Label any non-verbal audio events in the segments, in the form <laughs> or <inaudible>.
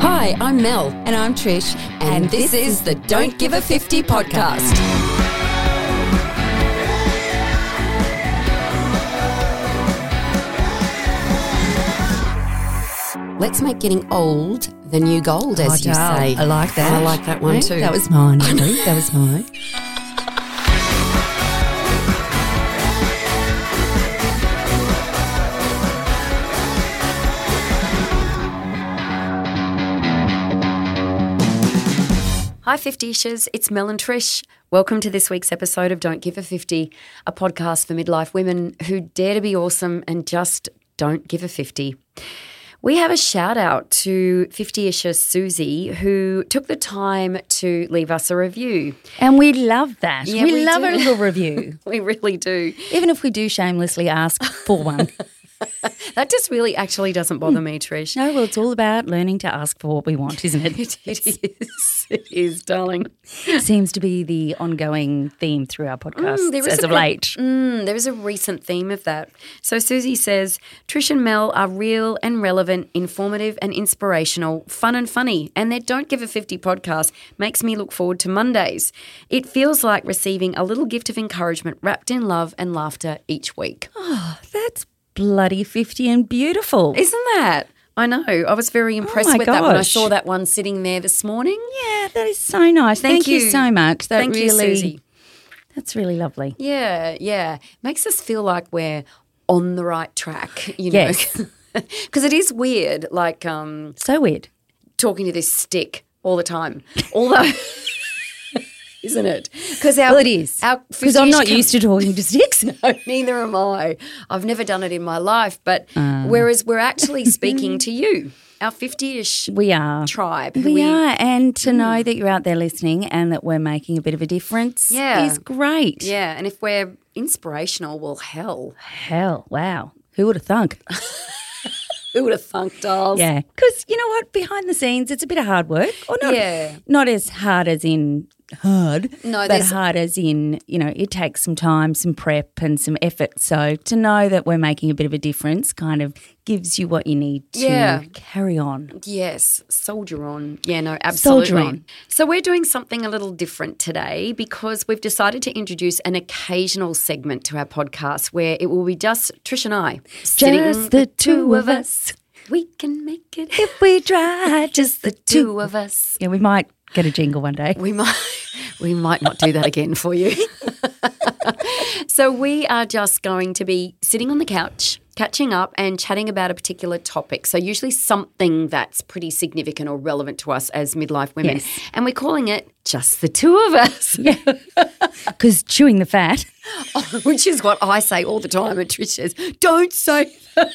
Hi, I'm Mel. And I'm Trish. And, this, is the Don't Give a 50 podcast. Let's make getting old the new gold, as you say. I like that. I like that one too. That was mine. <laughs> That was mine. Hi, 50ishers. It's Mel and Trish. Welcome to this week's episode of Don't Give a 50, a podcast for midlife women who dare to be awesome and just don't give a 50. We have a shout out to 50isher Susie, who took the time to leave us a review. And we love that. Yeah, we, we love do. a little review, <laughs> We really do. even if we do shamelessly ask for one. <laughs> <laughs> That just really actually doesn't bother me, Trish. no, well, it's all about learning to ask for what we want, isn't it? <laughs> It is. <laughs> It is, darling. It seems to be the ongoing theme through our podcast Mm, as a of late. Mm, there is a recent theme of that. So Susie says Trish and Mel are real and relevant, informative and inspirational, fun and funny, and their Don't Give a 50 podcast makes me look forward to Mondays. It feels like receiving a little gift of encouragement wrapped in love and laughter each week. Oh, that's bloody 50 and beautiful. Isn't that? I know. I was very impressed Oh with that when I saw that one sitting there this morning. yeah, that is so nice. Thank Thank, you. you. so much. That Thank you, really, Susie. That's really lovely. Yeah, yeah. Makes us feel like we're on the right track, you know. Yes. <laughs> Because it is weird, like um, So weird. talking to this stick all the time. Although, <laughs> isn't it? Because our Well, it is. Because I'm not com- used to talking to sticks. <laughs> No, neither am I. I've never done it in my life. But Uh. whereas we're actually <laughs> speaking to you, our fifty-ish We are. tribe. who We, are, and to know that you're out there listening and that we're making a bit of a difference Yeah. is great. Yeah, and if we're inspirational, well, hell, Hell, wow. Who would have thunk? <laughs> who would have thunk, dolls? Yeah. Because you know what? Behind the scenes, it's a bit of hard work. Or not, Yeah. not as hard as in hard, No, but hard as in, you know, it takes some time, some prep, and some effort. So to know that we're making a bit of a difference kind of gives you what you need to Yeah. carry on. Yes, soldier on. Yeah, no, absolutely. Soldier on. So we're doing something a little different today because we've decided to introduce an occasional segment to our podcast where it will be just Trish and I. Just the two of us. We can make it If we try, just the <laughs> two of us. Yeah, we might get a jingle one day. We might <laughs> we might not do that again for you. <laughs> so we are just going to be sitting on the couch, catching up and chatting about a particular topic. So usually something that's pretty significant or relevant to us as midlife women. Yes. And we're calling it just the two of us. Yeah. <laughs> Because chewing the fat. Which is what I say all the time and Trish says, Don't say that.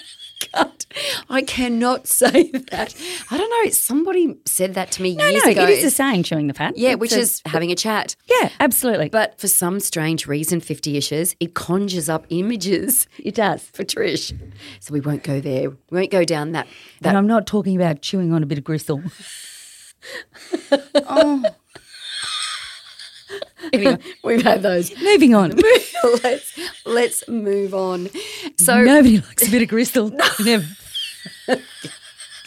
God, I cannot say that. I don't know. Somebody said that to me No, years no, ago. it is a saying, chewing the fat. yeah, It's which a- is having a chat. Yeah, absolutely. But for some strange reason, 50 ishes, it conjures up images it does. for Trish. So we won't go there. We won't go down that. that And I'm not talking about chewing on a bit of gristle. <laughs> Oh. Anyway, <laughs> we've had those. Moving on. <laughs> let's let's move on. So Nobody likes a bit of gristle. <laughs> Never.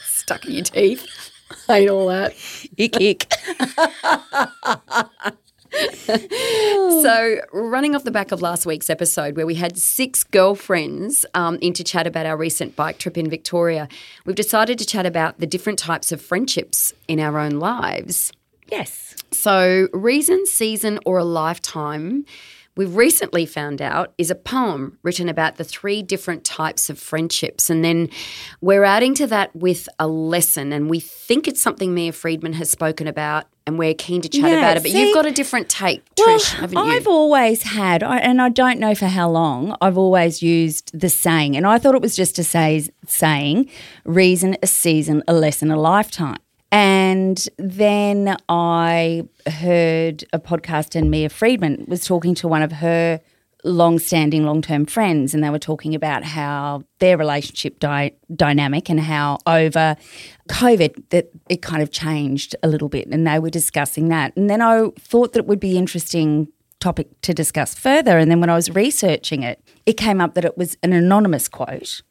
stuck in your teeth. Hate all that. Ick, ick. So, running off the back of last week's episode, where we had six girlfriends um, in to chat about our recent bike trip in Victoria, we've decided to chat about the different types of friendships in our own lives. Yes. So, reason, season, or a lifetime, we've recently found out is a poem written about the three different types of friendships. And then we're adding to that with a lesson. And we think it's something Mia Freedman has spoken about, and we're keen to chat Yeah, about it. But see- you've got a different take, Well, Trish, haven't you? I've always had, and I don't know for how long, I've always used the saying, and I thought it was just a say, saying, reason, a season, a lesson, a lifetime. And then I heard a podcast, and Mia Freedman was talking to one of her long-standing long-term friends and they were talking about how their relationship di- dynamic and how over covid that it kind of changed a little bit and they were discussing that. And then i thought that it would be interesting topic to discuss further. And then when i was researching it it came up that it was an anonymous quote.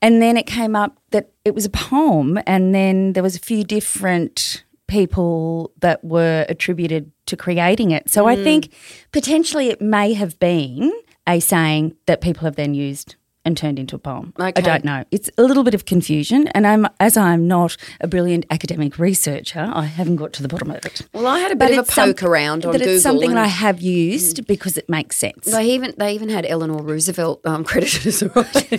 And then it came up that it was a poem. And then there was a few different people that were attributed to creating it. So I hmm. think potentially it may have been a saying that people have then used and turned into a poem. I don't know. It's a little bit of confusion, and I'm as I'm not a brilliant academic researcher, I haven't got to the bottom of it. Well, I had a But bit of a it's some- poke around on Google. it's something I have used because it makes sense. they even they even had Eleanor Roosevelt um, <laughs> credited as a writer.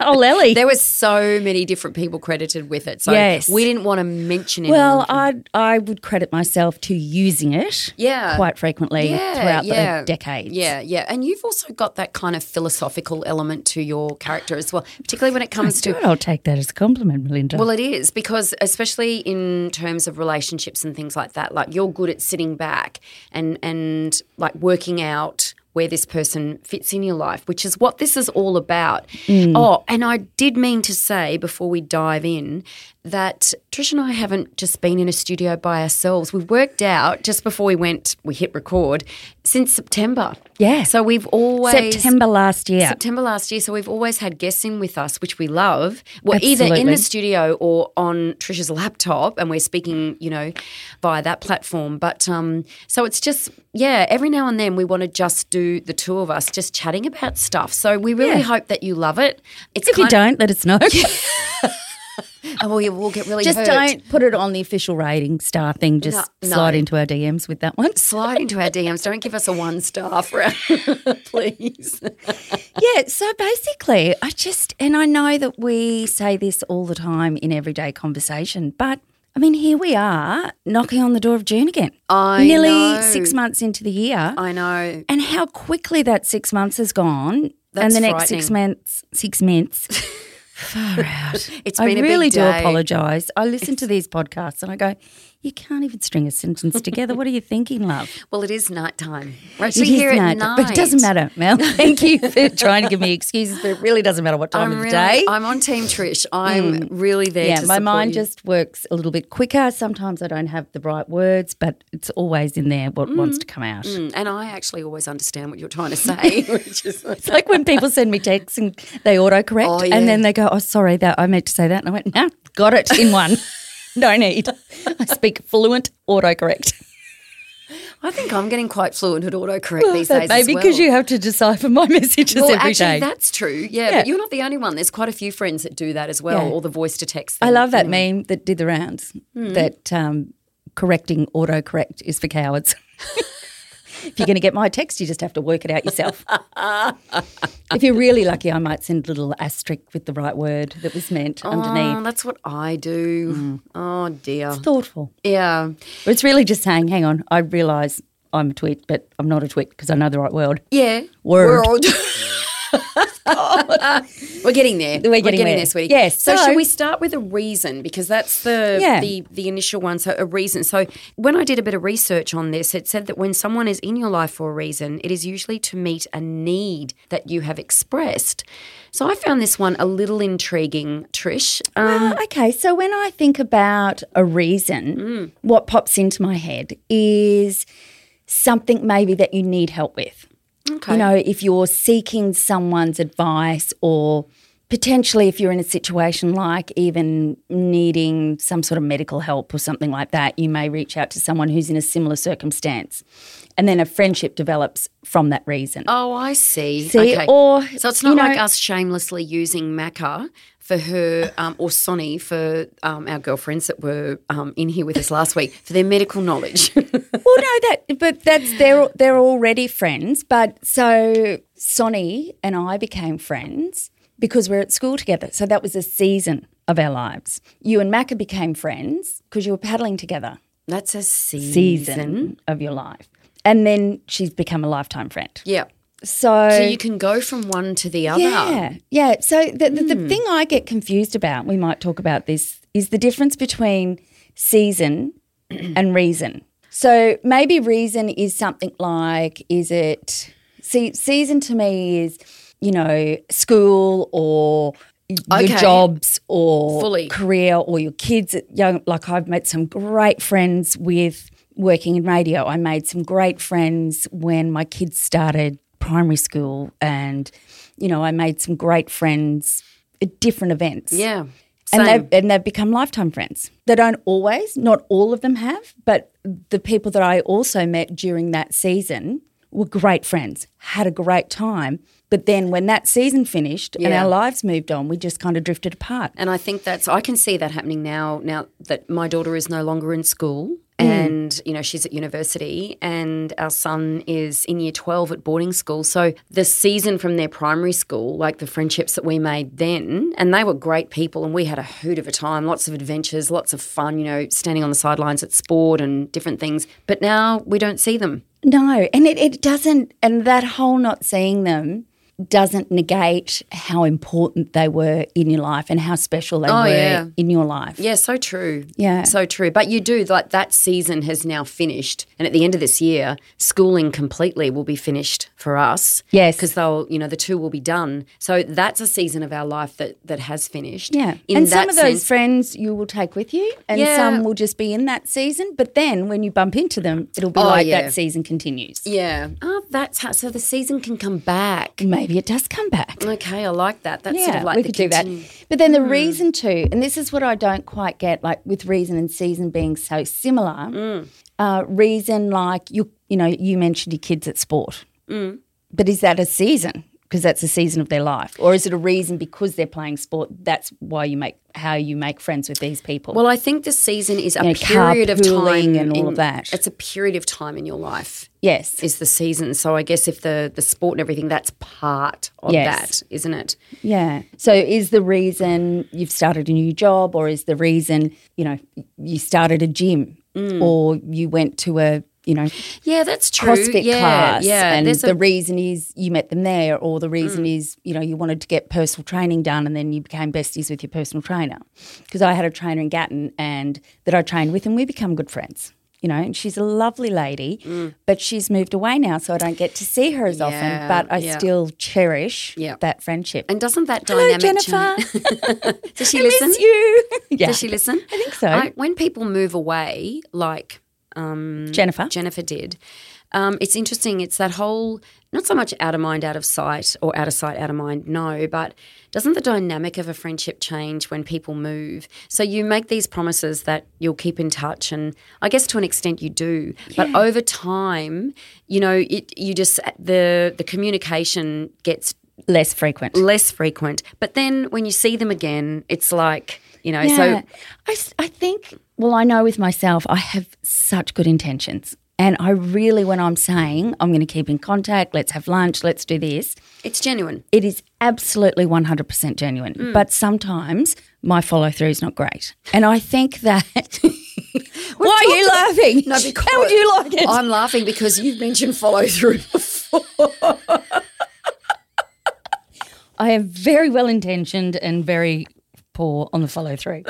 oh, Lely. there were so many different people credited with it. So Yes. we didn't want to mention it. well, I I would credit myself to using it Yeah. quite frequently yeah, throughout yeah. the decades. Yeah, yeah. And you've also got that kind of philosophical element to your character as well, particularly when it comes to I'll take that as a compliment, Melinda. Well, it is because, especially in terms of relationships and things like that, like you're good at sitting back and and like working out where this person fits in your life, which is what this is all about. Mm. Oh, and I did mean to say before we dive in that Trish and I haven't just been in a studio by ourselves. We've worked out just before we went, we hit record since September. Yeah. So we've always September last year. September last year. So we've always had guests in with us, which we love. Well, either in the studio or on Trisha's laptop, and we're speaking, you know, via that platform. But um, so it's just, yeah, every now and then we want to just do the two of us just chatting about stuff. So we really Yeah. hope that you love it. It's if you don't, let us know. <laughs> oh, well, we'll get really just hurt. don't put it on the official rating star thing. Just No, slide no. into our DMs with that one. Slide into our DMs. Don't give us a one star <laughs> please. yeah, so basically, I just, and I know that we say this all the time in everyday conversation, but I mean, here we are knocking on the door of June again. I Nearly know. six months into the year. I know. and how quickly that six months has gone. That's and the next six months, six months. Far out. <laughs> It's I been big really do apologise. I listen to these podcasts and I go, you can't even string a sentence together. What are you thinking, love? <laughs> Well, it is night time. Actually is here at night, night. but it doesn't matter, Mel. <laughs> Thank you for trying to give me excuses, but it really doesn't matter what time I'm of the day. I'm on Team Trish. I'm really there. yeah, my mind you. just works a little bit quicker. Sometimes I don't have the right words, but it's always in there what wants to come out. Mm, and I actually always understand what you're trying to say, <laughs> which is It's like when people send me texts and they autocorrect Oh, yeah. and then they go, oh, sorry, that I meant to say that. And I went, no, got it in one. No need. I speak fluent autocorrect. I think I'm getting quite fluent at autocorrect these days. Maybe as well. because you have to decipher my <laughs> messages Well, every actually, day. that's true. Yeah, Yeah. but you're not the only one. There's quite a few friends that do that as well, Yeah. or the voice to text. I love that Anyway. meme that did the rounds Hmm. that um, correcting autocorrect is for cowards. <laughs> if you're going to get my text, you just have to work it out yourself. if you're really lucky, I might send a little asterisk with the right word that was meant Oh, underneath. that's what I do. Mm. Oh dear. Thoughtful. Yeah. But it's really just saying, hang on, I realise I'm a twit, but I'm not a twit because I know the right word. Yeah. Word. World. <laughs> <laughs> God. <laughs> We're getting there. We're getting there. there, sweetie. Yes, So, so- should we start with a reason because that's the Yeah. the the initial one. So a reason. So when I did a bit of research on this, it said that when someone is in your life for a reason, it is usually to meet a need that you have expressed. So I found this one a little intriguing, Trish. Um, Uh, okay, so when I think about a reason, Mm. what pops into my head is something maybe that you need help with. Okay. You know, if you're seeking someone's advice or potentially if you're in a situation like even needing some sort of medical help or something like that, you may reach out to someone who's in a similar circumstance. And then a friendship develops from that reason. Oh, I see. See, okay. or, so it's you not know- like us shamelessly using Macca for her um, or Sonny for um, our girlfriends that were um, in here with us last week for their medical knowledge. <laughs> Well, no, that but that's they're they're already friends. But so Sonny and I became friends because we're at school together. So that was a season of our lives. You and Macca became friends because you were paddling together. That's a season. Season of your life, and then she's become a lifetime friend. Yeah. So, So you can go from one to the other. yeah, yeah. So the, the, Hmm. the thing I get confused about, we might talk about this, is the difference between season <clears throat> and reason. So maybe reason is something like, is it, see, season to me is, you know, school or your jobs or Fully. career or your kids. at Young, like I've met some great friends with working in radio. I made some great friends when my kids started primary school, and you know, I made some great friends at different events. Yeah. And they've, and they've become lifetime friends. They don't always, not all of them have, but the people that I also met during that season were great friends, had a great time. But then when that season finished and our lives moved on, we just kind of drifted apart. And I think that's I can see that happening now. Now that my daughter is no longer in school, and you know she's at university, and our son is in year twelve at boarding school. So the season from their primary school, like the friendships that we made then, and they were great people, and we had a hoot of a time, lots of adventures, lots of fun. You know, standing on the sidelines at sport and different things. But now we don't see them. No, and it, it doesn't, and that whole not seeing them doesn't negate how important they were in your life and how special they Oh, were yeah. in your life. Yeah, so true. Yeah. So true. But you do, like, that season has now finished. And at the end of this year, schooling completely will be finished for us. Yes. Because they'll, you know, the two will be done. So that's a season of our life that, that has finished. Yeah. In and some of those sense- friends you will take with you, and Yeah. some will just be in that season. But then when you bump into them, it'll be Oh, like yeah. that season continues. Yeah. Oh, that's how, so the season can come back. Maybe it does come back. Okay, I like that. That's yeah, sort of like we could do that. But then the reason too, and this is what I don't quite get, like with reason and season being so similar. Mm. Uh, reason, like you, you know, you mentioned your kids at sport, mm. but is that a season? Because that's a season of their life, or is it a reason because they're playing sport? That's why you make how you make friends with these people. Well, I think the season is a You know, period of time and all in- of that. It's a period of time in your life. Yes, is the season. So I guess if the the sport and everything, that's part of Yes. that, isn't it? Yeah. So is the reason you've started a new job or is the reason, you know, you started a gym Mm. or you went to a, you know, Yeah, that's true. CrossFit yeah, class yeah. and There's the a, Mm. reason is you met them there or the reason is, you know, you wanted to get personal training done and then you became besties with your personal trainer. Because I had a trainer in Gatton and that I trained with and we become good friends. You know, and she's a lovely lady, but she's moved away now, so I don't get to see her as Mm. Yeah, often. But I yeah. still cherish Yeah. that friendship. and doesn't that Hello, dynamic Jennifer. change? <laughs> Does she I listen? miss you. Does she listen? I think so. I, when people move away, like um, Jennifer. Jennifer did. Um, it's interesting. It's that whole not so much out of mind, out of sight, or out of sight, out of mind. No, but doesn't the dynamic of a friendship change when people move? So you make these promises that you'll keep in touch, and I guess to an extent you do. But over time, you know, it, you just the the communication gets Less frequent. less frequent. But then when you see them again, it's like you know. Yeah. So I think, well, I know with myself, I have such good intentions. And I really, when I'm saying I'm going to keep in contact, let's have lunch, let's do this, it's genuine. it is absolutely 100% genuine. Mm. But sometimes my follow through is not great. And I think that. <laughs> Why are you laughing? No, because How would you like it? I'm laughing because you've mentioned follow through <laughs> before. I am very well intentioned and very poor on the follow through,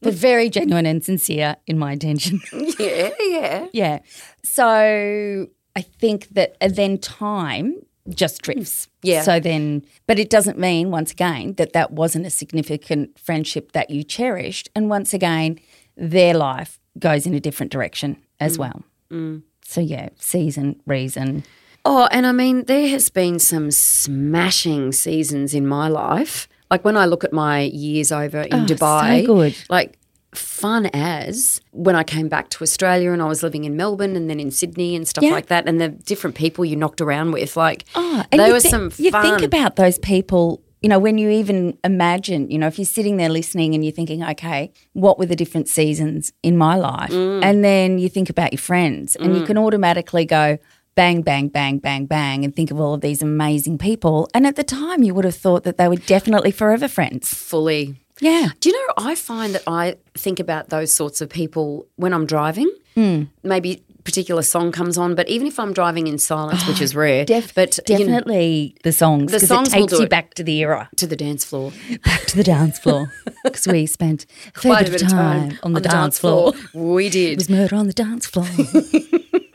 but very genuine and sincere in my intention. <laughs> Yeah, yeah. yeah. So I think that uh, then time just drifts. Yeah. So then, but it doesn't mean, once again, that that wasn't a significant friendship that you cherished. And once again, their life goes in a different direction as mm. well. Mm. So yeah, season, reason. Oh, and I mean, there has been some smashing seasons in my life. Like when I look at my years over in Oh, so Dubai, good. like fun as when I came back to Australia and I was living in Melbourne and then in Sydney and stuff Yeah. like that, and the different people you knocked around with, like Oh, and there was thi- some You think about those people, you know, when you even imagine, you know, if you're sitting there listening and you're thinking, okay, what were the different seasons in my life? Mm. And then you think about your friends and you can automatically go, bang, bang, bang, bang, bang, and think of all of these amazing people. And at the time, you would have thought that they were definitely forever friends. fully. Yeah. Do you know? I find that I think about those sorts of people when I'm driving. Hmm. Maybe particular song comes on, but even if I'm driving in silence, which is rare, Def- but you know, definitely the songs The because songs it takes you it. back to the era, to the dance floor. back to the dance floor <laughs> because we spent a fair Quite bit of time on the, dance, floor. We did. It was murder on the dance floor. <laughs>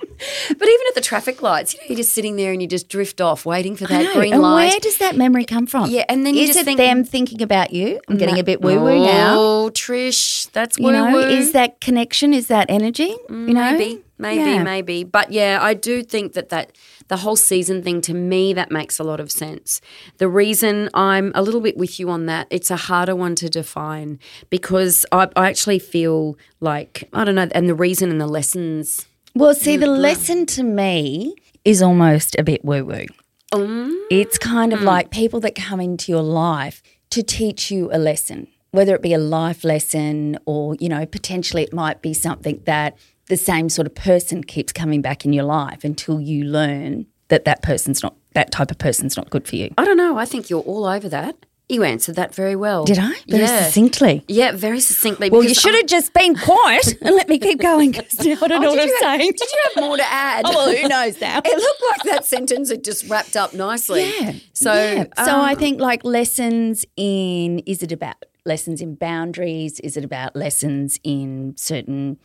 But even at the traffic lights, you know, you're just sitting there and you just drift off, waiting for that know. green and light. where does that memory come from? Yeah, and then you is just it think- them thinking about you? I'm getting a bit woo woo now. Oh, Trish, that's You woo know, woo. is that connection? Is that energy? you mm, know, Maybe, maybe, Yeah. maybe. But yeah, I do think that that the whole season thing to me that makes a lot of sense. The reason I'm a little bit with you on that, it's a harder one to define because I, I actually feel like I don't know, and the reason and the lessons. Well, see, the lesson to me is almost a bit woo woo. Mm. It's kind of hmm. like people that come into your life to teach you a lesson, whether it be a life lesson or, you know, potentially it might be something that the same sort of person keeps coming back in your life until you learn that that person's not, that type of person's not good for you. I don't know. I think you're all over that. You answered that very well. Did I? Very yeah. sunctly. Yeah, very succinctly. Well, you should have just been quiet and let me keep going because <laughs> now <laughs> I don't know Oh, what did I'm you have- saying. Did you have more to add? <laughs> Oh, well, who knows now? It looked like that sentence had just wrapped up nicely. Yeah. So, Yeah. so um, I think like lessons in is it about lessons in boundaries? Is it about lessons in certain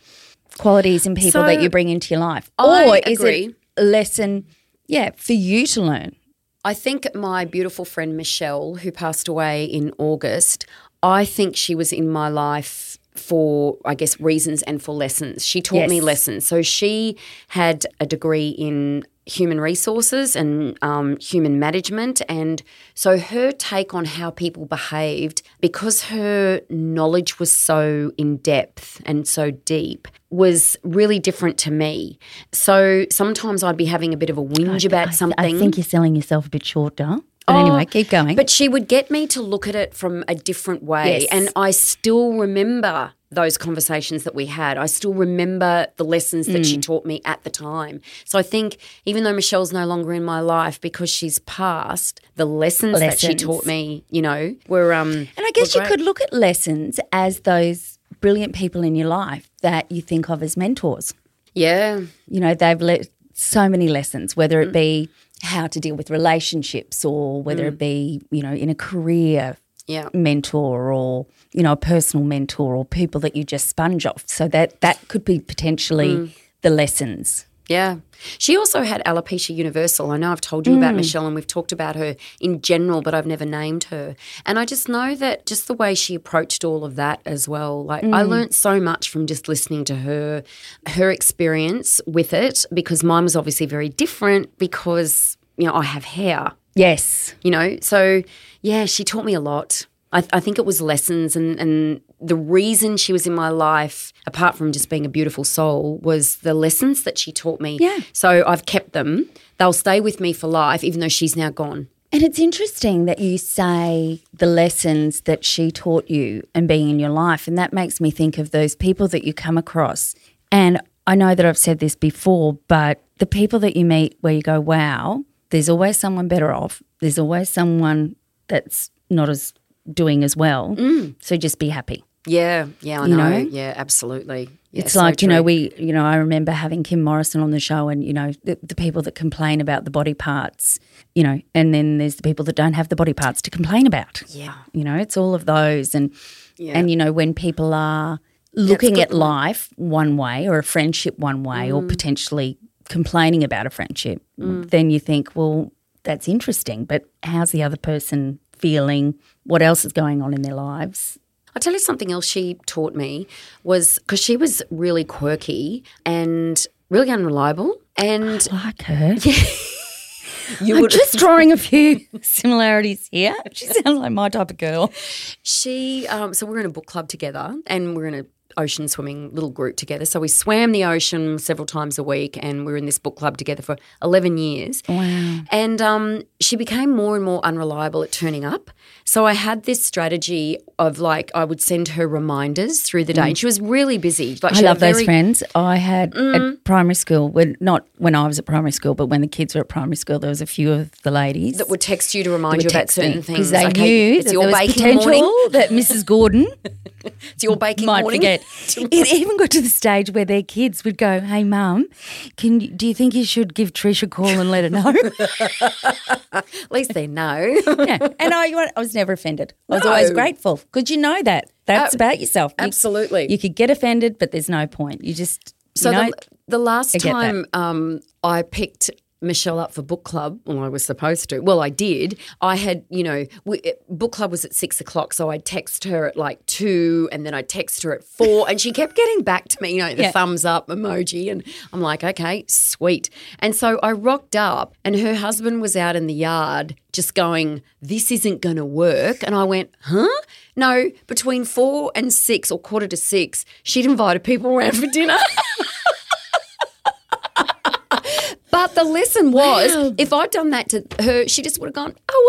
qualities in people So, that you bring into your life? I or is agree. it a lesson, yeah, for you to learn? I think my beautiful friend Michelle, who passed away in August, I think she was in my life for, I guess, reasons and for lessons. She taught me lessons. So she had a degree in human resources and um, human management. And so her take on how people behaved, because her knowledge was so in depth and so deep, was really different to me. So sometimes I'd be having a bit of a whinge about I, something. I think you're selling yourself a bit short, Dar. But Oh, anyway, keep going. But she would get me to look at it from a different way. Yes. And I still remember those conversations that we had. I still remember the lessons that Mm. she taught me at the time. So I think even though Michelle's no longer in my life because she's passed, the lessons, that she taught me, you know, were um And I guess you could look at lessons as those brilliant people in your life that you think of as mentors. Yeah. You know, they've let so many lessons, whether Mm. it be how to deal with relationships or whether Mm. it be, you know, in a career Yeah. mentor or, you know, a personal mentor or people that you just sponge off. So that that could be potentially Mm. the lessons. Yeah. She also had alopecia universal. I know I've told you about Michelle and we've talked about her in general, but I've never named her. And I just know that just the way she approached all of that as well. Like I learnt so much from just listening to her, her experience with it, because mine was obviously very different because, you know, I have hair Yes. you know so yeah she taught me a lot i, I think it was lessons and, and the reason she was in my life apart from just being a beautiful soul was the lessons that she taught me Yeah. so i've kept them they'll stay with me for life even though she's now gone And it's interesting that you say the lessons that she taught you and being in your life. And that makes me think of those people that you come across. And I know that I've said this before, but the people that you meet where you go, wow, there's always someone better off. There's always someone that's not as doing as well. So just be happy. Yeah, yeah, I You know. know? Yeah, absolutely. Yeah, it's so like, you know, we, you know, I remember having Kim Morrison on the show and, you know, the, the people that complain about the body parts, you know, and then there's the people that don't have the body parts to complain about. Yeah. You know, it's all of those. And, Yeah. and you know, when people are looking at point. life one way or a friendship one way or Mm. potentially complaining about a friendship, then you think, well, that's interesting, but how's the other person feeling? What else is going on in their lives? I'll tell you something else she taught me was because she was really quirky and really unreliable. And I Like her. <laughs> you I'm just <laughs> drawing a few similarities here. <laughs> She sounds like my type of girl. She, um, so we're in a book club together and we are in a ocean swimming little group together. So we swam the ocean several times a week and we were in this book club together for 11 years. Wow. And um, she became more and more unreliable at turning up. So I had this strategy of like, I would send her reminders through the day. And she was really busy. Like Mm. I love those very- Mm. friends. I had at primary school, when not when I was at primary school, but when the kids were at primary school, there was a few of the ladies That would text you to remind you about certain things. because they Like, hey, knew it's that your there was baking potential morning. that Mrs. Gordon <laughs> It's your baking might morning. forget. <laughs> it even got to the stage where their kids would go, "Hey, mum, can you, do you think you should give Trish a call and let her know?" At least they know. yeah. And I, I was never offended. I was always grateful because you know that that's Ab- about yourself. You- absolutely. you could get offended, but there's no point. You just So you know, the, the last I get that. time um, I picked Michelle up for book club, well, I was supposed to. Well, I did. I had, you know, we, book club was at six o'clock, so I'd text her at like two, and then I'd text her at four, and she kept getting back to me, you know, the Yeah. thumbs up emoji, and I'm like, okay, sweet. And so I rocked up, and her husband was out in the yard just going, this isn't going to work. And I went, huh? No, between four and six or quarter to six, she'd invited people around for dinner. <laughs> But the lesson was, if I'd done that to her, she just would have gone, "Oh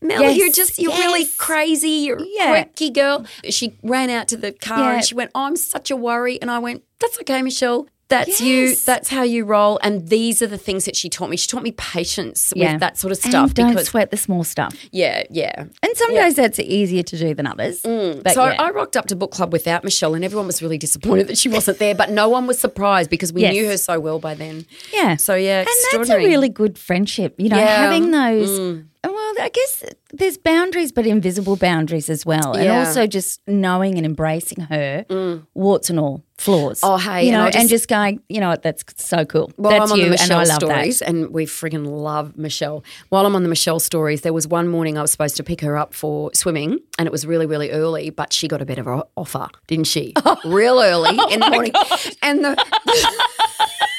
well, Mel, Yes, you're just you're really crazy, you're Yeah. a quirky girl." She ran out to the car Yeah. and she went, "I'm such a worry," and I went, "That's okay, Michelle." That's you. That's how you roll. And these are the things that she taught me. She taught me patience yeah. with that sort of stuff. And don't because sweat the small stuff. yeah, yeah. And some days that's easier to do than others. Mm. so yeah. I rocked up to book club without Michelle, and everyone was really disappointed that she wasn't there. But no one was surprised because we Yes. knew her so well by then. Yeah. So yeah, and that's a really good friendship. You know, Yeah. Mm. having those. Well, I guess there's boundaries, but invisible boundaries as well, and Yeah. also just knowing and embracing her mm. warts and all flaws. Oh, hey, you and know, I and just- just going, you know what, that's so cool. While that's I'm on you, the Michelle and I love stories, that. and we friggin' love Michelle. While I'm on the Michelle stories, there was one morning I was supposed to pick her up for swimming, and it was really, really early, but she got a better o- offer, didn't she? <laughs> Real early in the oh morning, and the, <laughs>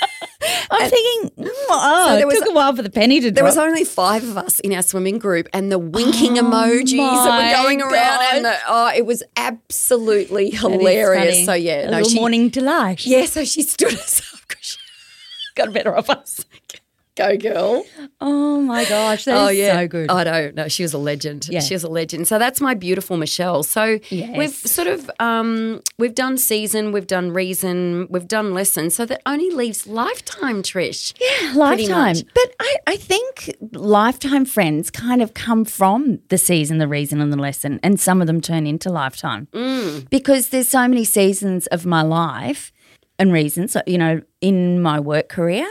I'm thinking, mm, oh, there it was- took a while for the penny to there drop. was only five of us in our swimming group, and the winking emojis that Oh were going around, and the, oh, it was absolutely hilarious. So yeah, a no, she, morning delight. yeah, so she stood us up because she <laughs> got better better offer. Go girl. Oh my gosh, that is so good. I don't know. No, she was a legend. Yeah. She was a legend. So that's my beautiful Michelle. So Yes. we've sort of um, we've done season, we've done reason, we've done lesson. So that only leaves lifetime, Trish. Yeah, lifetime. But I, I think lifetime friends kind of come from the season, the reason, and the lesson, and some of them turn into lifetime Mm. because there's so many seasons of my life and reasons. You know, in my work career,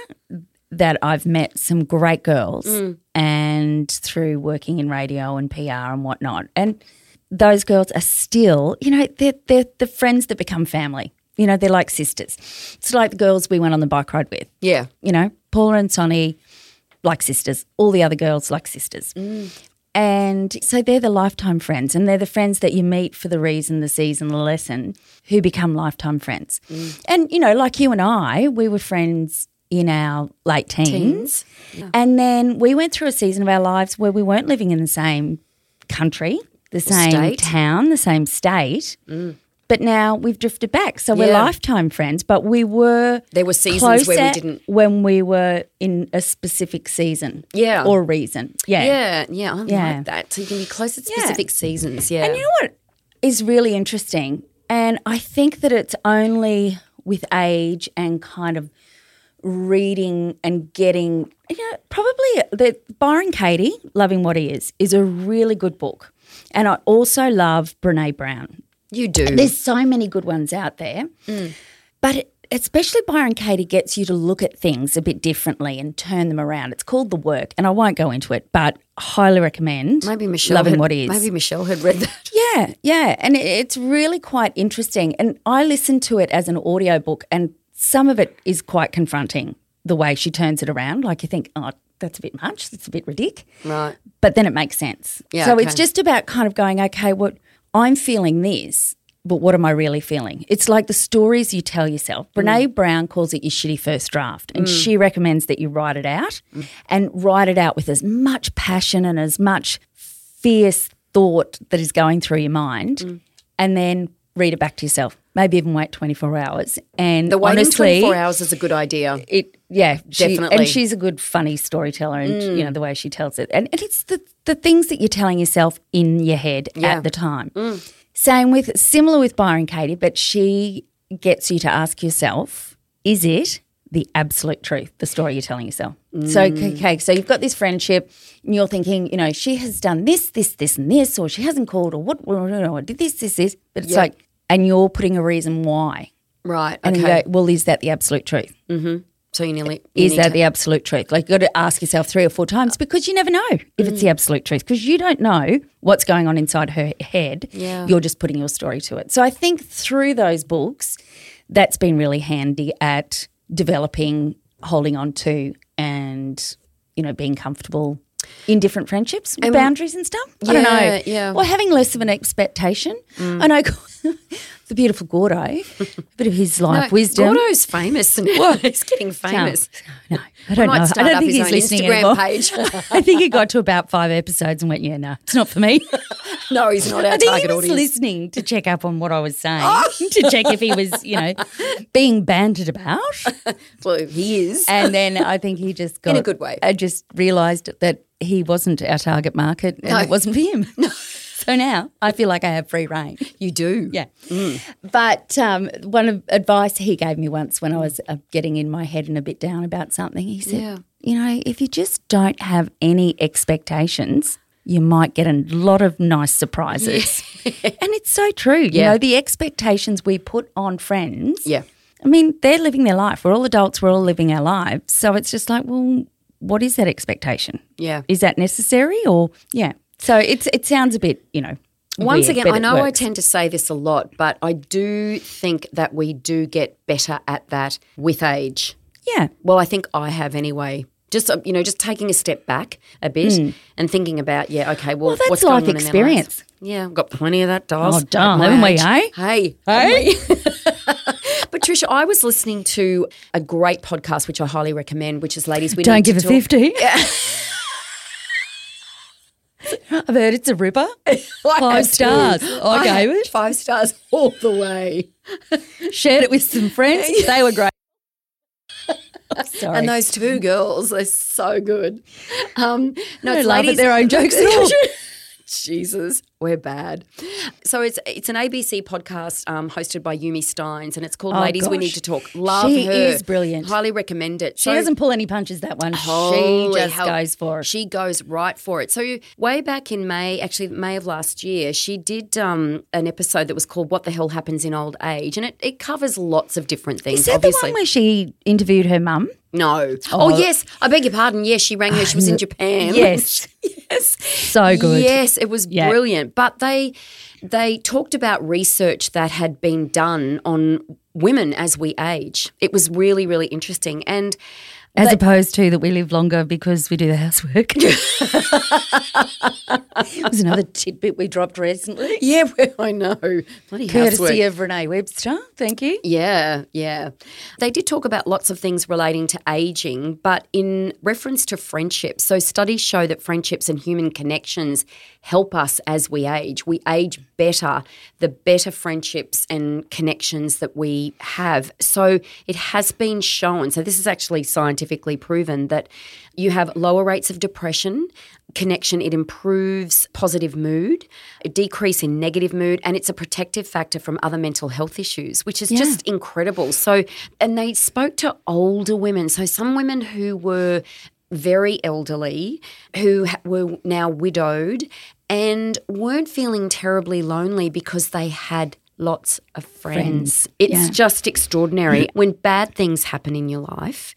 that I've met some great girls, Mm. and through working in radio and PR and whatnot, and those girls are still, you know, they're they're the friends that become family. You know, they're like sisters. It's like the girls we went on the bike ride with Yeah. you know, Paula and Sonny like sisters, all the other girls like sisters. And so they're the lifetime friends, and they're the friends that you meet for the reason, the season, the lesson, who become lifetime friends. And, you know, like you and I, we were friends in our late teens. And then we went through a season of our lives where we weren't living in the same country, the same state. town, the same state. Mm. But now we've drifted back. So we're lifetime friends, but we were There were seasons where we didn't- when we were in a specific season. Yeah. Or reason. Yeah. Yeah. Yeah. I Yeah. like that. So you can be close at Yeah. specific seasons. Yeah. And you know what is really interesting? And I think that it's only with age and kind of reading and getting, you know, probably the Byron Katie, Loving What He Is, is a really good book. And I also love Brene Brown. You do. There's so many good ones out there. Mm. But it, especially Byron Katie gets you to look at things a bit differently and turn them around. It's called The Work, and I won't go into it, but highly recommend. maybe Michelle Loving had, What Is. Maybe Michelle had read that. <laughs> Yeah, yeah. And it- it's really quite interesting. And I listened to it as an audiobook, and some of it is quite confronting the way she turns it around. Like you think, oh, that's a bit much, that's a bit ridiculous. Right. But then it makes sense. Yeah, so okay. it's just about kind of going, okay, what I'm feeling this, but what am I really feeling? It's like the stories you tell yourself. Mm. Brene Brown calls it your shitty first draft, and she recommends that you write it out Mm. and write it out with as much passion and as much fierce thought that is going through your mind, Mm. and then read it back to yourself. Maybe even wait 24 hours. And The waiting honestly, 24 hours is a good idea. it yeah she- Definitely. Mm. and she's a good funny storyteller and you know the way she tells it and, and it's the the things that you're telling yourself in your head Yeah. Mm. at the time same with similar with byron katie but she gets you to ask yourself is it the absolute truth the story you're telling yourself so Mm. okay so you've got this friendship and you're thinking you know she has done this this this and this or she hasn't called or what or did this this this but it's Yeah. like and you're putting a reason why Right. and okay. you go well is that the absolute truth so you nearly. you is that to- the absolute truth? Like, you've got to ask yourself three or four times because you never know if it's Mm. the absolute truth because you don't know what's going on inside her head. Yeah. You're just putting your story to it. So I think through those books, that's been really handy at developing, holding on to, and, you know, being comfortable in different friendships with boundaries and stuff. I don't know. yeah. Or having less of an expectation. I know <laughs> mm. The beautiful Gordo, a bit of his life No, wisdom. Gordo's famous <laughs> now. He's getting famous. No, I don't know. I don't think he's listening Instagram anymore. page. <laughs> I think he got to about five episodes and went, "Yeah, no, it's not for me." <laughs> No, he's not our I think target he was audience. listening to check up on what I was saying, oh! to check if he was, you know, being bantered about. Well, he is. And then I think he just got in a good way. I just realised that he wasn't our target market, and No. it wasn't for him. No. <laughs> So now I feel like I have free reign. you do. Yeah. But um, one of advice he gave me once when I was uh, getting in my head and a bit down about something, he said, Yeah. you know, if you just don't have any expectations, you might get a lot of nice surprises. and it's so true. You Yeah. know, the expectations we put on friends. Yeah. I mean, they're living their life. We're all adults. We're all living our lives. So it's just like, well, what is that expectation? Yeah. Is that necessary or, yeah. So it's it sounds a bit, you know, Once weird, again, I know I tend to say this a lot, but I do think that we do get better at that with age. Yeah. Well, I think I have anyway. Just uh, you know, just taking a step back a bit and thinking about, yeah, okay, well. Well, that's what's life going on in their lives? experience. Yeah, I've got plenty of that, dolls. Oh, my haven't we, eh? Hey, Hey? <laughs> but Trisha, I was listening to a great podcast which I highly recommend, which is Ladies We Don't give to a Talk. 50. <laughs> I've heard it's a ripper. <laughs> Five stars. I gave it. five stars all the way. Shared it with some friends. <laughs> They were great. <laughs> Sorry. And those two girls they're so good. Um, no, They it's ladies their own jokes at all. Jesus, we're bad. So it's it's an ABC podcast um, hosted by Yumi Stynes, and it's called Oh, Ladies We. Need to Talk. Love She her. is brilliant. Highly recommend it. She doesn't pull any punches, that one. She just hell. goes for it. She goes right for it. So way back in May, actually May of last year, she did um, an episode that was called "What the Hell Happens in Old Age," and it, it covers lots of different things. Is that obviously, the one where she interviewed her mum? No. Oh. yes, I beg your pardon. Yes, she rang her. She was in <laughs> Japan. Yes. <laughs> yes. So good. Yes, it was Yeah. brilliant. But they they talked about research that had been done on women as we age. It was really really interesting and. As opposed to that we live longer because we do the housework. <laughs> it was another tidbit we dropped recently. Yeah, well, I know. Bloody housework. Courtesy of Renee Webster. Thank you. Yeah, yeah. They did talk about lots of things relating to aging, but in reference to friendships. So, studies show that friendships and human connections help us as we age. We age better the better friendships and connections that we have. So, it has been shown, so this is actually scientifically proven that you have lower rates of depression. Connection, it improves positive mood, a decrease in negative mood, and it's a protective factor from other mental health issues, which is just incredible. So, and they spoke to older women. So, some women who were very elderly, who were now widowed, and weren't feeling terribly lonely because they had lots of friends. Friends, It's yeah. just extraordinary. Mm-hmm. when bad things happen in your life,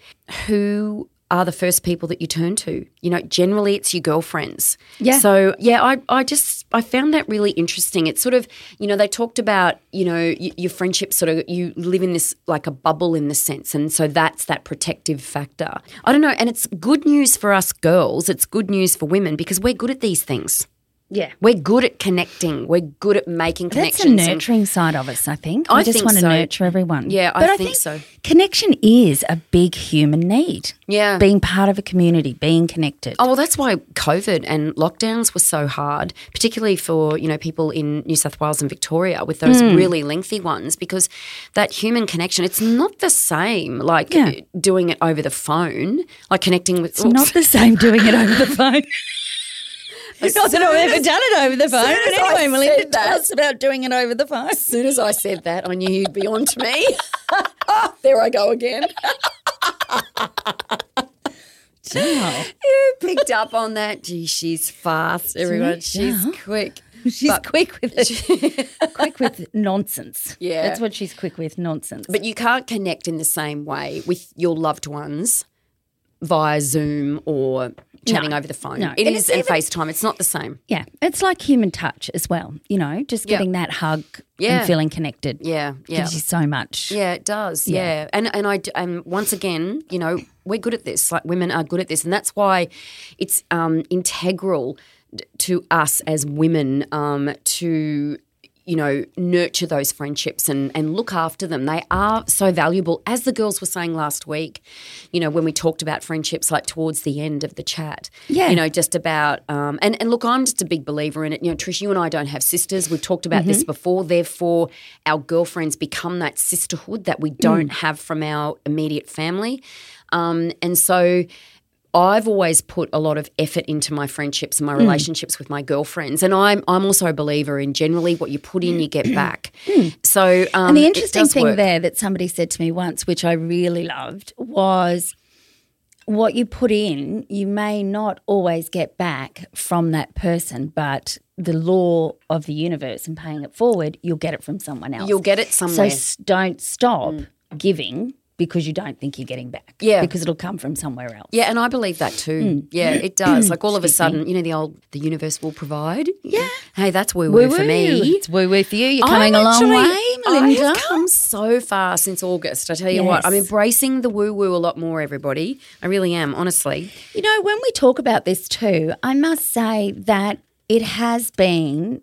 who are the first people that you turn to? You know, generally it's your girlfriends. Yeah. So, yeah, I, I just, I found that really interesting. It's sort of, you know, they talked about, you know, y- your friendship sort of, you live in this like a bubble in the sense. And so that's that protective factor. I don't know. And it's good news for us girls. It's good news for women because we're good at these things. Yeah. We're good at connecting. We're good at making connections. That's the nurturing side of us, I think. I we just think want to so. nurture everyone. Yeah, I but I think so. Connection is a big human need. Yeah. Being part of a community, being connected. Oh well, that's why COVID and lockdowns were so hard, particularly for you know people in New South Wales and Victoria with those Hmm. really lengthy ones, because that human connection it's not the same like Yeah. doing it over the phone, like connecting with. It's not the same doing it over the <laughs> phone. Not that I've ever done it over the phone. But I anyway, Melinda, tell us about doing it over the phone. As soon as I said that, I knew you'd be on to me. <laughs> there I go again. You picked up on that. Gee, she's fast, everyone. She's Yeah. quick. <laughs> She's But- quick with it. <laughs> quick with nonsense. Yeah. That's what she's quick with, nonsense. But you can't connect in the same way with your loved ones via Zoom or chatting No. over the phone. No. It And is, and FaceTime. It's not the same. yeah, it's like human touch as well. You know, just Yeah. getting that hug Yeah. and feeling connected. Yeah, yeah. Gives you so much. Yeah, it does. Yeah. Yeah, and and I and once again, you know, we're good at this. Like women are good at this, and that's why it's um, integral to us as women um, to you know nurture those friendships and and look after them. They are so valuable, as the girls were saying last week. You know, when we talked about friendships, like towards the end of the chat. Yeah. you know, just about um, and and look, I'm just a big believer in it. You know, Trish, you and I don't have sisters. We've talked about this before. Therefore, our girlfriends become that sisterhood that we don't have from our immediate family, um, and so. I've always put a lot of effort into my friendships and my mm. relationships with my girlfriends, and I'm I'm also a believer in generally what you put in, you get mm. back. <clears throat> Mm. So, um, And the interesting thing work. there that somebody said to me once, which I really loved, was what you put in, you may not always get back from that person, but the law of the universe and paying it forward, you'll get it from someone else. you'll get it so somewhere. s- don't stop giving because you don't think you're getting back. Yeah. Because it'll come from somewhere else. Yeah, and I believe that too. Hmm. Yeah, it does. Like all of a sudden, you know, the old the universe will provide. Yeah. Hey, that's woo woo for me. It's woo woo for you. You're coming I'm a long way, Melinda. I have come so far since August. I tell you what, I'm embracing the woo woo a lot more. Everybody, I really am. Honestly, You know, when we talk about this too, I must say that it has been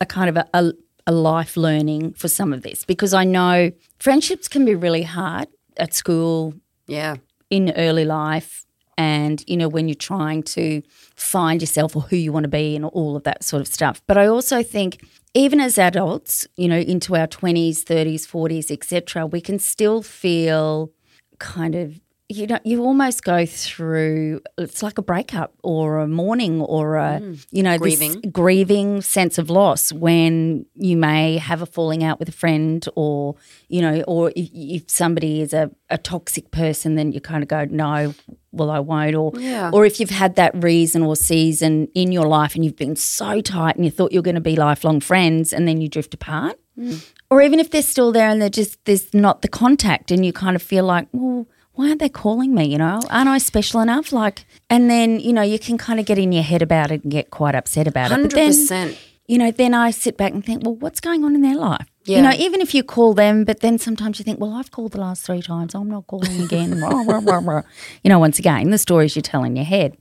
a kind of a, a, a life learning for some of this because I know friendships can be really hard at school, yeah, in early life, and, you know, when you're trying to find yourself or who you want to be and all of that sort of stuff. But I also think even as adults, you know, into our 20s, 30s, 40s, etc., we can still feel kind of you know you almost go through it's like a breakup or a mourning or a mm. you know this Grieving. grieving sense of loss when you may have a falling out with a friend or you know or if, if somebody is a, a toxic person then you kind of go no well I won't or Yeah. or if you've had that reason or season in your life and you've been so tight and you thought you're going to be lifelong friends and then you drift apart mm. or even if they're still there and they're just there's not the contact and you kind of feel like well why aren't they calling me you know? Aren't i special enough? Like and then you know you can kind of get in your head about it and get quite upset about it. Hundred but then percent. you know then i sit back and think well what's going on in their life? You know even if you call them but then sometimes you think well i've called the last three times. I'm not calling again. <laughs> You know once again the stories you tell in your head.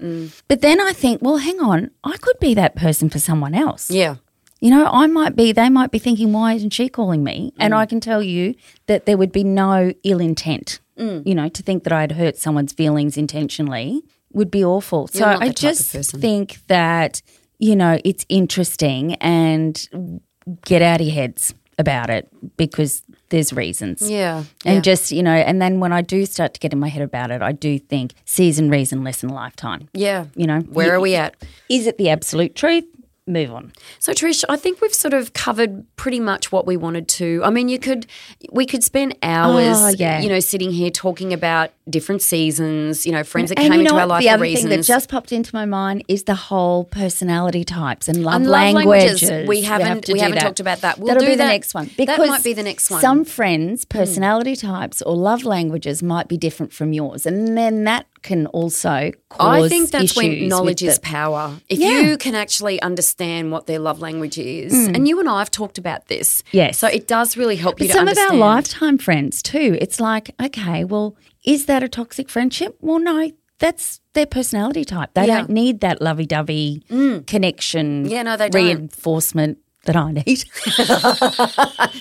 But then i think well hang on. I could be that person for someone else. Yeah, you know, I might be, they might be thinking, why isn't she calling me? And Mm. I can tell you that there would be no ill intent. Mm. You know, to think that I'd hurt someone's feelings intentionally would be awful. so not I the type of just think that, you know, it's interesting and get out of your heads about it because there's reasons. yeah, And yeah. just, you know, and then when I do start to get in my head about it, I do think season, reason, lesson, lifetime. yeah. You know, Where you- are we at? Is it the absolute truth? Move on. So Trish, I think we've sort of covered pretty much what we wanted to. I mean, you could we could spend hours, Oh, yeah. you know, sitting here talking about different seasons, you know, friends that And came into what? our life the for other reasons. thing that just popped into my mind is the whole personality types and love, And love languages. languages. We haven't- have we haven't that. talked about that. We'll That'll do be the next one. that Because might be the next one. Some friends' hmm. personality types or love languages might be different from yours, and then that can also cause I think that's when knowledge is the- power. If Yeah. you can actually understand what their love language is, hmm. and you and I have talked about this, Yes. so it does really help you But to some of our lifetime friends too. It's like, okay, well, is that a toxic friendship? Well, no, that's their personality type. They Yeah. don't need that lovey-dovey hmm. connection. Yeah, no, they don't. That I need.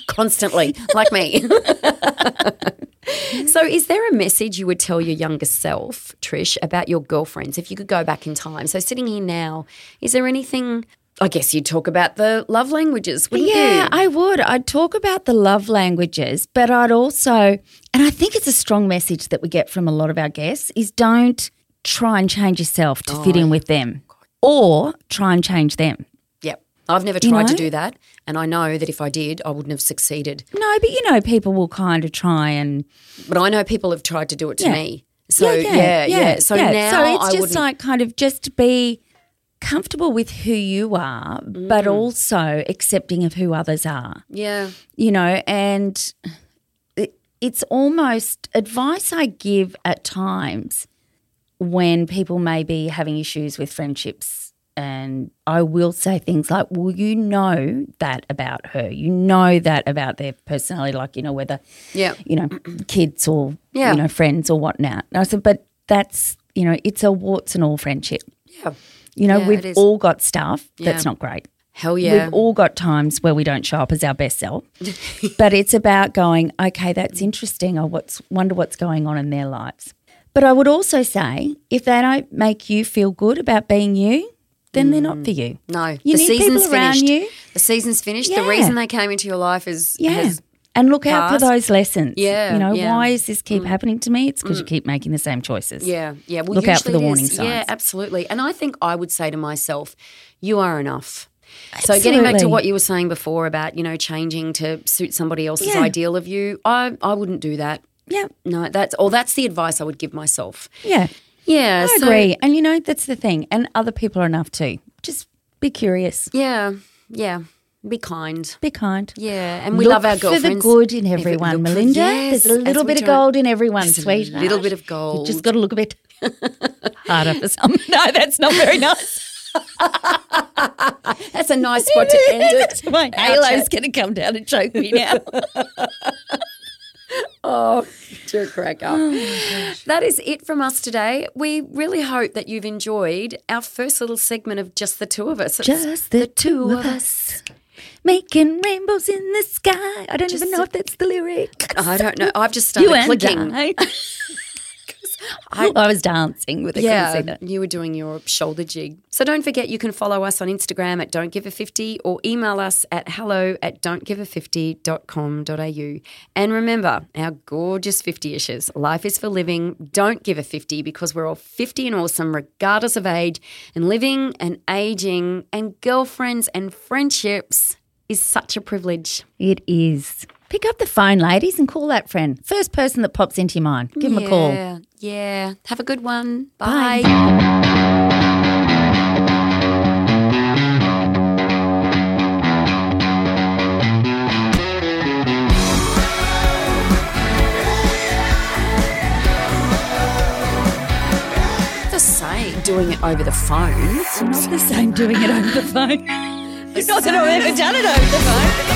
<laughs> constantly, like me. <laughs> so, is there a message you would tell your younger self, Trish, about your girlfriends if you could go back in time? So, sitting here now, is there anything? I guess you'd talk about the love languages, wouldn't Yeah, you? I would. I'd talk about the love languages, but I'd also, and I think it's a strong message that we get from a lot of our guests, is don't try and change yourself to fit Oh, in with them or try and change them. I've never You tried to do that. And I know that if I did, I wouldn't have succeeded. No, but you know, people will kind of try and But I know people have tried to do it to Yeah. me. So, yeah, yeah. So now so it's I just wouldn't. like kind of just be comfortable with who you are, Mm. but also accepting of who others are. yeah. you know, and it, it's almost advice I give at times when people may be having issues with friendships. And I will say things like, well, you know that about her. You know that about their personality, like, you know, whether, Yeah. you know, <clears throat> kids or, Yeah. you know, friends or whatnot. And I said, but that's, you know, it's a warts and all friendship. Yeah. You know, Yeah, we've all got stuff that's not great. Hell yeah. We've all got times where we don't show up as our best self. <laughs> but it's about going, okay, that's interesting. I what's wonder what's going on in their lives. But I would also say if they don't make you feel good about being you, then they're not for you. No, You the need season's people around finished. you. The season's finished. The reason they came into your life is Yeah. and look out for those lessons. Yeah, You know, yeah. Mm. why is this keep happening to me? It's because you keep making the same choices. Yeah, yeah. Well, Look out for the warning signs. Yeah, absolutely. And I think I would say to myself, "You are enough." So getting back to what you were saying before about you know changing to suit somebody else's Yeah. ideal of you, I I wouldn't do that. Yeah. No, that's or that's the advice I would give myself. Yeah. Yeah, I so- agree. And you know, that's the thing. And other people are enough too. Just be curious. Yeah, yeah. Be kind. Be kind. Yeah, and we Look love our for the good in everyone, look for- Melinda. yes, There's a little bit of gold in everyone, There's a sweet. little bit of gold. You just got to look a bit <laughs> harder for some. <laughs> No, that's not very nice. <laughs> That's a nice spot to end it. My halo's going to come down and choke me now. <laughs> Oh, to crack up. Oh, that is it from us today. We really hope that you've enjoyed our first little segment of just the two of us. It's Just the two of us. Making rainbows in the sky. I don't even know if that's the lyric. I don't know. I've just started You clicking. <laughs> I. I- was dancing with it. Yeah, you were doing your shoulder jig. So don't forget you can follow us on Instagram at Don't Give a 50 or email us at hello at don'tgive50.com.au. And remember, our gorgeous 50-ishers, life is for living. Don't give a 50 because we're all 50 and awesome regardless of age. And living and aging and girlfriends and friendships is such a privilege. It is. Pick up the phone, ladies, and call that friend. First person that pops into your mind. Give them a call. Yeah, yeah. Have a good one. Bye. Bye. the same doing it over the phone. It's <laughs> not the same doing it over the phone. <laughs> It's not that I've ever done it over the phone.